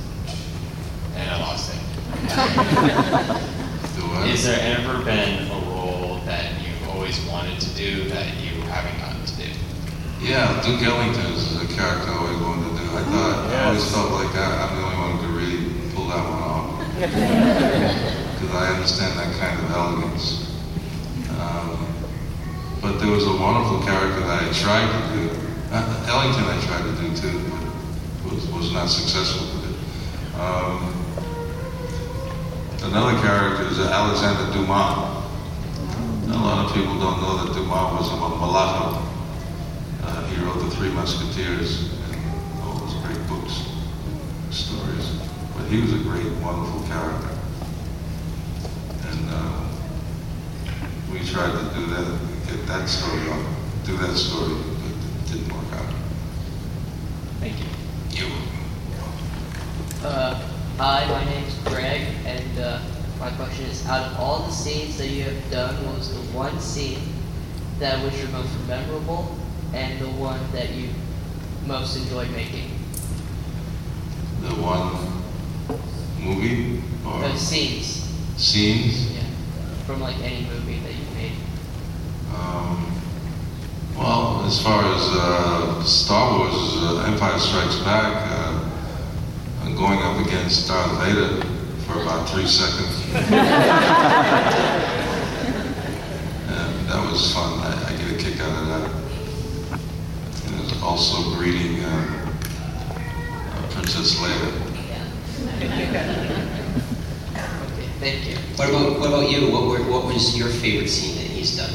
Speaker 35: and I lost it. Is there ever been a role that you've always wanted to do that you haven't gotten to do?
Speaker 19: Yeah, Duke Ellington is a character I always wanted to do. I thought, I always felt like I, I'm the only one who could really pull that one off. Because I understand that kind of elegance. Um, but there was a wonderful character that I tried to do. Uh, Ellington I tried to do too, but was, was not successful with it. Um, another character is Alexander Dumas. A lot of people don't know that Dumas was a mulatto. He wrote The Three Musketeers and all those great books, stories. But he was a great, wonderful character. And uh, we tried to do that, get that story on, do that story, but it didn't work out.
Speaker 34: Thank you.
Speaker 19: You.
Speaker 28: Uh, hi, my name's Greg, and uh, my question is: Out of all the scenes that you have done, what was the one scene that was your most memorable, and the one that you most enjoyed making?
Speaker 19: The one movie or
Speaker 28: The scenes,
Speaker 19: scenes.
Speaker 28: yeah, from like any movie that you made.
Speaker 19: Um, well, as far as uh, Star Wars, uh, Empire Strikes Back, uh, I'm going up against Darth Vader for about three seconds. and that was fun. I, I get a kick out of that. Also greeting uh, uh, Princess Leia.
Speaker 36: Thank you.
Speaker 20: What about what about you? What were, what was your favorite scene that he's done?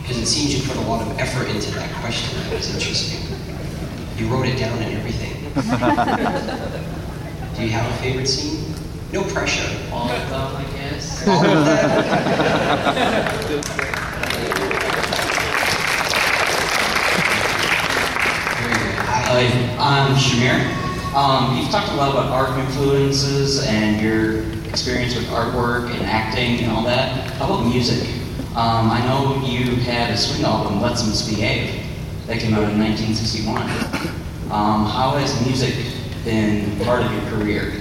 Speaker 20: Because it seems you put a lot of effort into that question. That was interesting. You wrote it down and everything. Do you have a favorite scene? No pressure.
Speaker 36: All of them, I guess.
Speaker 20: All of
Speaker 34: Hi, I'm Shamir. Um, you've talked a lot about art influences and your experience with artwork and acting and all that. How about music? Um, I know you had a swing album, Let's Misbehave, that came out in 1961. Um, how has music been part of your career?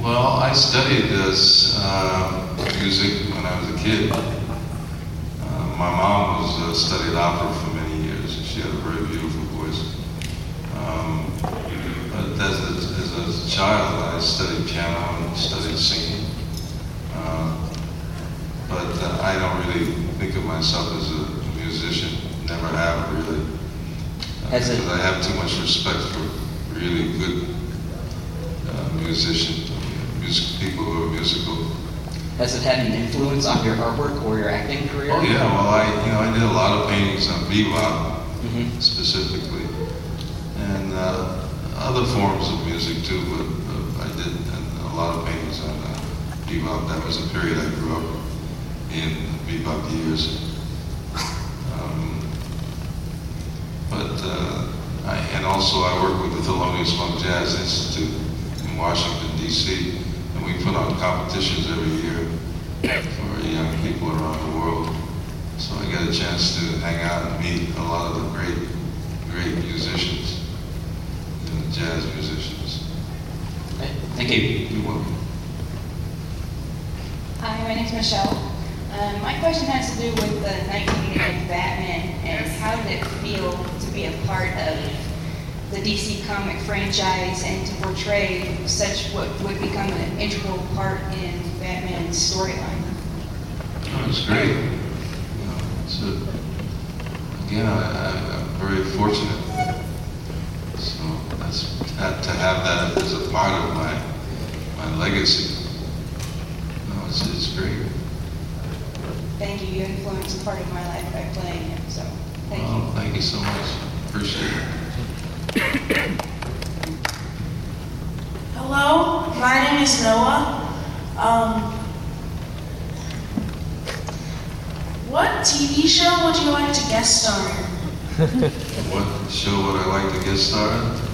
Speaker 19: Well, I studied this uh, music when I was a kid. Uh, my mom was uh, studied opera for many years. She had a very beautiful voice. Um, but as a, as a child, I studied piano and studied singing. Uh, but uh, I don't really think of myself as a musician. Never have really. Uh,
Speaker 34: As
Speaker 19: because I have too much respect for really good uh, musicians, music, people who are musical.
Speaker 34: Has it had an influence on your artwork or your acting career?
Speaker 19: Oh yeah, well I you know I did a lot of paintings on bebop
Speaker 34: Mm-hmm.
Speaker 19: specifically, and uh, other forms of music too. But uh, I did a lot of paintings on uh, bebop. That was a period I grew up in bebop years. Um, but uh, I, and also I work with the Thelonious Monk Jazz Institute in Washington D.C. and we put on competitions every year for young people around the world. So I got a chance to hang out and meet a lot of the great, great musicians, you jazz musicians.
Speaker 34: Thank you.
Speaker 19: You're welcome.
Speaker 37: Hi, my name's Michelle. Um, my question has to do with the 1988 Batman and how did it feel to be a part of the DC comic franchise and to portray such what would become an integral part in Batman's storyline?
Speaker 19: Oh, it's great. You know, it's a, again, I, I, I'm very fortunate. So to have that as a part of my my legacy. No, it's, it's great.
Speaker 37: Thank you. You influenced a part of my life by playing it, so thank you.
Speaker 19: Well, thank you so much. Appreciate it.
Speaker 38: Hello, my name is Noah. Um, what TV show would you like to guest star in?
Speaker 19: what show would I like to get started?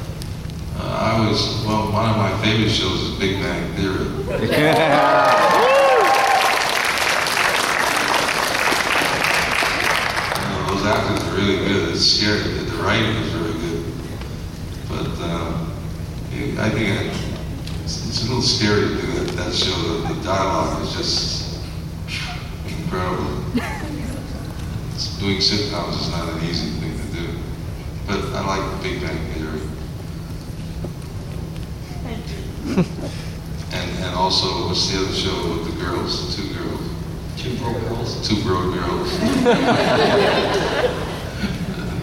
Speaker 19: Uh, I was, well, one of my favorite shows is Big Bang Theory. Uh, those actors are really good. It's scary. The writing is really good. But it- I think it, it's, it's a little scary to do that, that show. The, the dialogue is just incredible. Doing sitcoms is not an easy thing to do. But I like Big Bang Theory. And, and also, what's the other show with the girls? Two girls.
Speaker 20: Two broke girls.
Speaker 19: Two broke girls.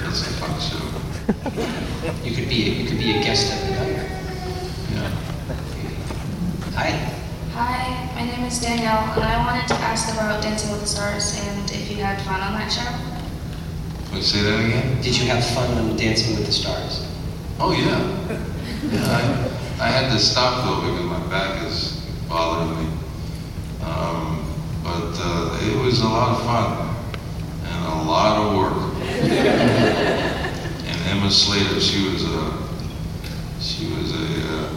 Speaker 19: That's a fun show.
Speaker 20: You could be you could be a guest at the diner.
Speaker 19: Yeah.
Speaker 20: Hi.
Speaker 39: Hi, my name is Danielle, and I wanted to ask about Dancing with the Stars and if you had fun on that show.
Speaker 19: Can you say that again?
Speaker 20: Did you have fun on Dancing with the Stars?
Speaker 19: Oh yeah. Yeah, I, I had to stop though because my back is bothering me. Um, but uh, it was a lot of fun and a lot of work. and Emma Slater, she was a, she was a, uh,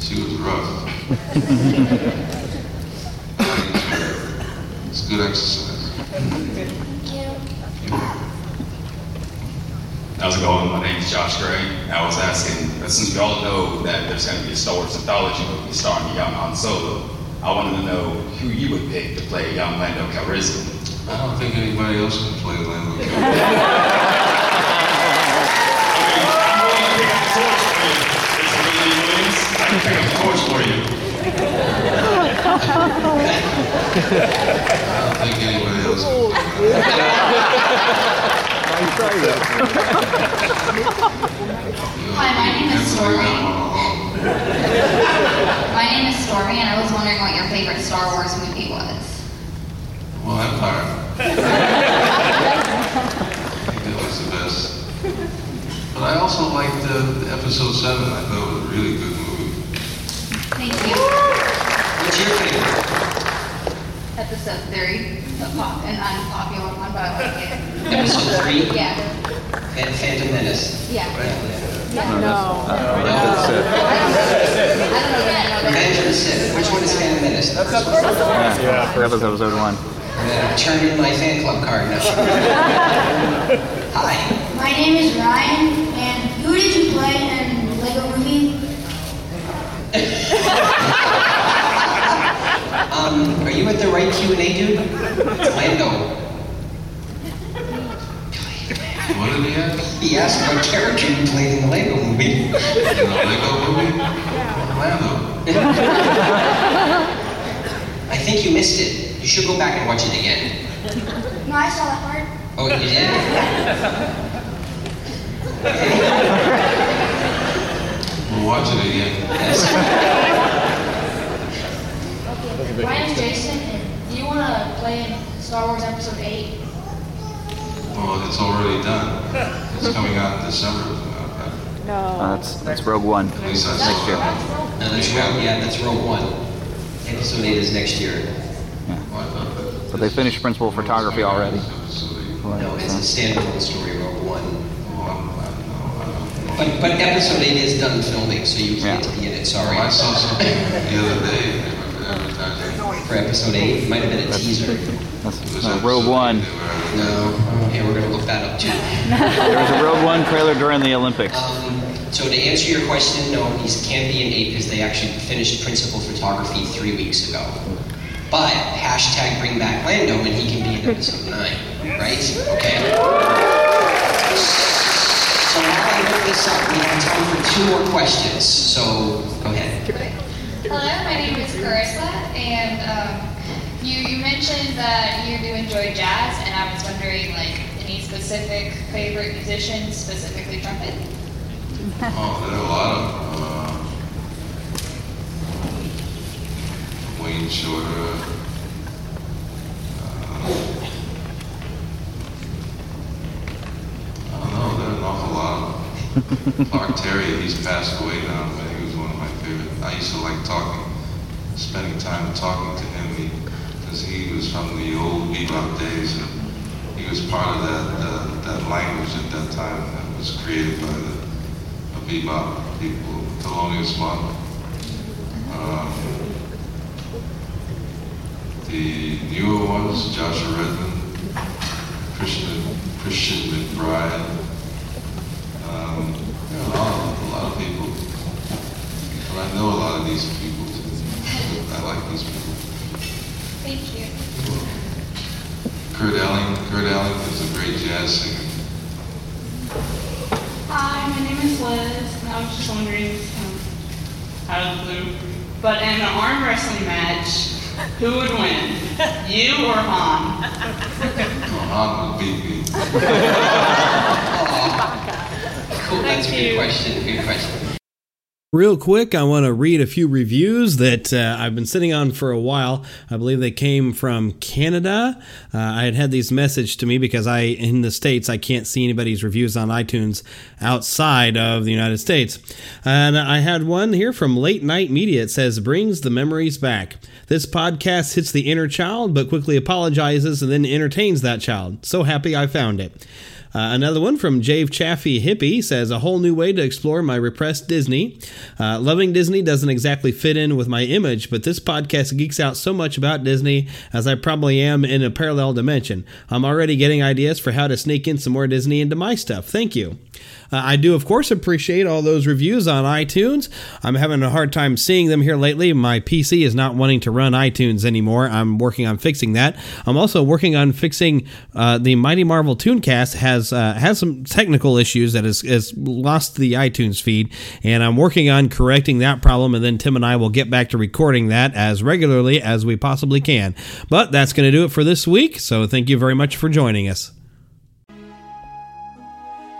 Speaker 19: she was rough. it's good exercise.
Speaker 40: How's it going? My name is Josh Gray. I was asking, since we all know that there's going to be a Star Wars anthology movie starring young Han Solo, I wanted to know who you would pick to play young Lando Calrissian.
Speaker 19: I don't think anybody else can play Lando
Speaker 40: I can pick up the torch for you.
Speaker 19: I don't think anybody else
Speaker 41: Hi, my name is Stormy. My name is Stormy, and I was wondering what your favorite Star Wars movie was.
Speaker 19: Well, Empire. I think that was the best. But I also liked uh, Episode 7. I thought it was a really good movie.
Speaker 41: Thank you.
Speaker 20: What's your favorite?
Speaker 41: Episode three, the pop, an unpopular one, but I like it.
Speaker 20: Episode three?
Speaker 41: Yeah.
Speaker 20: Phan- Phantom Menace.
Speaker 41: Yeah. No.
Speaker 20: No. Revenge of the Sith. Which one is Phantom Menace? The first one?
Speaker 42: Yeah, that was episode one.
Speaker 20: I'm gonna turn in my fan club card now. Hi.
Speaker 38: My name is Ryan, and who did you play in Lego Movie?
Speaker 20: Um, are you at the right Q and A, dude? It's Lando.
Speaker 19: What did he ask?
Speaker 20: He asked what character you played in the Lego movie.
Speaker 19: In the Lego movie? Orlando.
Speaker 20: I think you missed it. You should go back and watch it again.
Speaker 38: No, I saw that part.
Speaker 20: Oh, you did?
Speaker 19: We'll watch it again.
Speaker 38: My name's Jason, and do you want to play in Star Wars Episode 8?
Speaker 19: Well, it's already done. It's coming out in December.
Speaker 42: No. Uh, that's that's Rogue One.
Speaker 19: At least I
Speaker 42: Next
Speaker 19: saw
Speaker 42: year.
Speaker 20: No, that's Rogue, yeah, that's Rogue One. Episode 8 is next year. Yeah.
Speaker 42: But they finished principal photography already.
Speaker 20: No, it's a standalone story, Rogue One. But, but episode 8 is done filming, so you can't be in it, sorry.
Speaker 19: I saw something the other day. They were advertising.
Speaker 20: For episode 8, it might have been a teaser.
Speaker 42: That's no, Rogue One.
Speaker 20: No, yeah, we're gonna look that up too.
Speaker 42: There was a Rogue One trailer during the Olympics.
Speaker 20: Um, so to answer your question, no, he can't be an eight because they actually finished principal photography three weeks ago. But hashtag bring back Lando and he can be in episode nine, right? Okay. So now I look this up, we have time for two more questions. So go ahead.
Speaker 41: Hello, my name is Carissa, and um, you, you mentioned that you do enjoy jazz, and I was wondering, like, any specific favorite musicians, specifically trumpet?
Speaker 19: Oh, there are a lot of uh, Wayne Shorter. Uh, I don't know. There are an awful lot. of Clark Terry, he's passed away now, but he was one of my favorite. I used to like talking, spending time talking to him because he, was from the old bebop days. And he was part of that uh, that language at that time that was created by the the bebop people, Thelonious Monk. Um, the newer ones, Joshua Redman, Christian, Christian McBride. Um, a lot, of, a lot of people. And I know a lot of these people. Too. I like these people.
Speaker 41: Thank you.
Speaker 19: Kurt Elling, Kurt Elling is a great jazz singer.
Speaker 14: Hi, my name is Liz, and I was just wondering, um, out of the blue, but in an arm wrestling match, who would win, you or Han?
Speaker 19: Han would beat me.
Speaker 20: Cool, that's a good question. Good question.
Speaker 3: Real quick, I want to read a few reviews that uh, I've been sitting on for a while. I believe they came from Canada. Uh, I had had these messaged to me because I, in the States, I can't see anybody's reviews on iTunes outside of the United States. And I had one here from Late Night Media. It says, brings the memories back. This podcast hits the inner child, but quickly apologizes and then entertains that child. So happy I found it. Uh, another one from Jave Chaffee Hippie says a whole new way to explore my repressed Disney. Uh, loving Disney doesn't exactly fit in with my image, but this podcast geeks out so much about Disney as I probably am in a parallel dimension. I'm already getting ideas for how to sneak in some more Disney into my stuff. Thank you. Uh, I do, of course, appreciate all those reviews on iTunes. I'm having a hard time seeing them here lately. My PC is not wanting to run iTunes anymore. I'm working on fixing that. I'm also working on fixing uh, the Mighty Marvel Tooncast has uh, has some technical issues that has, has lost the iTunes feed, and I'm working on correcting that problem. And then Tim and I will get back to recording that as regularly as we possibly can. But that's going to do it for this week. So thank you very much for joining us.